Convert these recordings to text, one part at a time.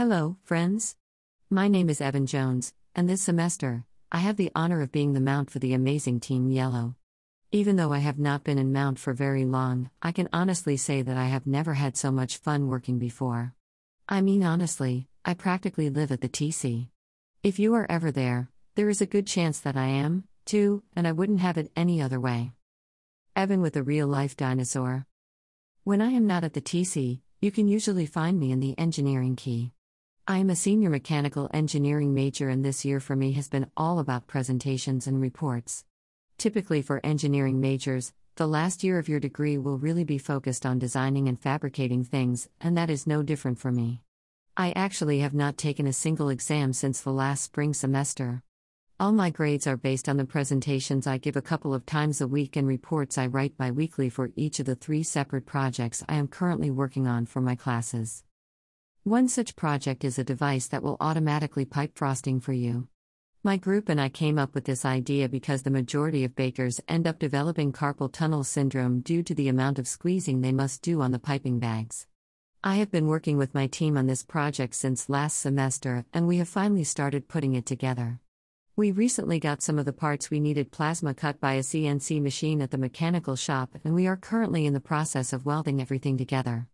Hello, friends. My name is Evan Jones, and this semester, I have the honor of being the Mount for the amazing Team Yellow. Even though I have not been in Mount for very long, I can honestly say that I have never had so much fun working before. I mean, honestly, I practically live at the TC. If you are ever there, there is a good chance that I am, too, and I wouldn't have it any other way. Evan with a real life dinosaur. When I am not at the TC, you can usually find me in the engineering key. I am a senior mechanical engineering major, and this year for me has been all about presentations and reports. Typically, for engineering majors, the last year of your degree will really be focused on designing and fabricating things, and that is no different for me. I actually have not taken a single exam since the last spring semester. All my grades are based on the presentations I give a couple of times a week and reports I write bi weekly for each of the three separate projects I am currently working on for my classes. One such project is a device that will automatically pipe frosting for you. My group and I came up with this idea because the majority of bakers end up developing carpal tunnel syndrome due to the amount of squeezing they must do on the piping bags. I have been working with my team on this project since last semester, and we have finally started putting it together. We recently got some of the parts we needed plasma cut by a CNC machine at the mechanical shop, and we are currently in the process of welding everything together.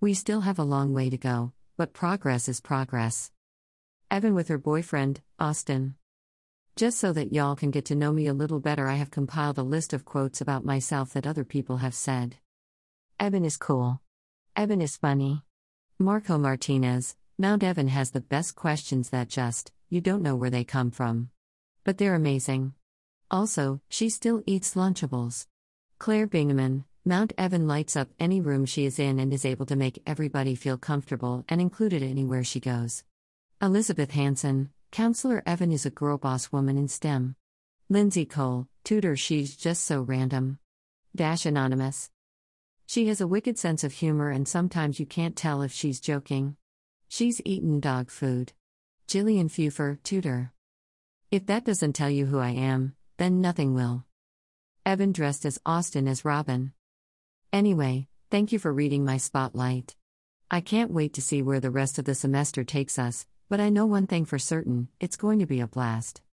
We still have a long way to go, but progress is progress. Evan with her boyfriend, Austin. Just so that y'all can get to know me a little better, I have compiled a list of quotes about myself that other people have said. Evan is cool. Evan is funny. Marco Martinez, Mount Evan has the best questions that just, you don't know where they come from. But they're amazing. Also, she still eats Lunchables. Claire Bingaman, Mount Evan lights up any room she is in and is able to make everybody feel comfortable and included anywhere she goes. Elizabeth Hanson, Counselor Evan is a girl boss woman in STEM. Lindsay Cole, tutor she's just so random. Dash Anonymous. She has a wicked sense of humor and sometimes you can't tell if she's joking. She's eaten dog food. Jillian Fufer, tutor. If that doesn't tell you who I am, then nothing will. Evan dressed as Austin as Robin. Anyway, thank you for reading my spotlight. I can't wait to see where the rest of the semester takes us, but I know one thing for certain it's going to be a blast.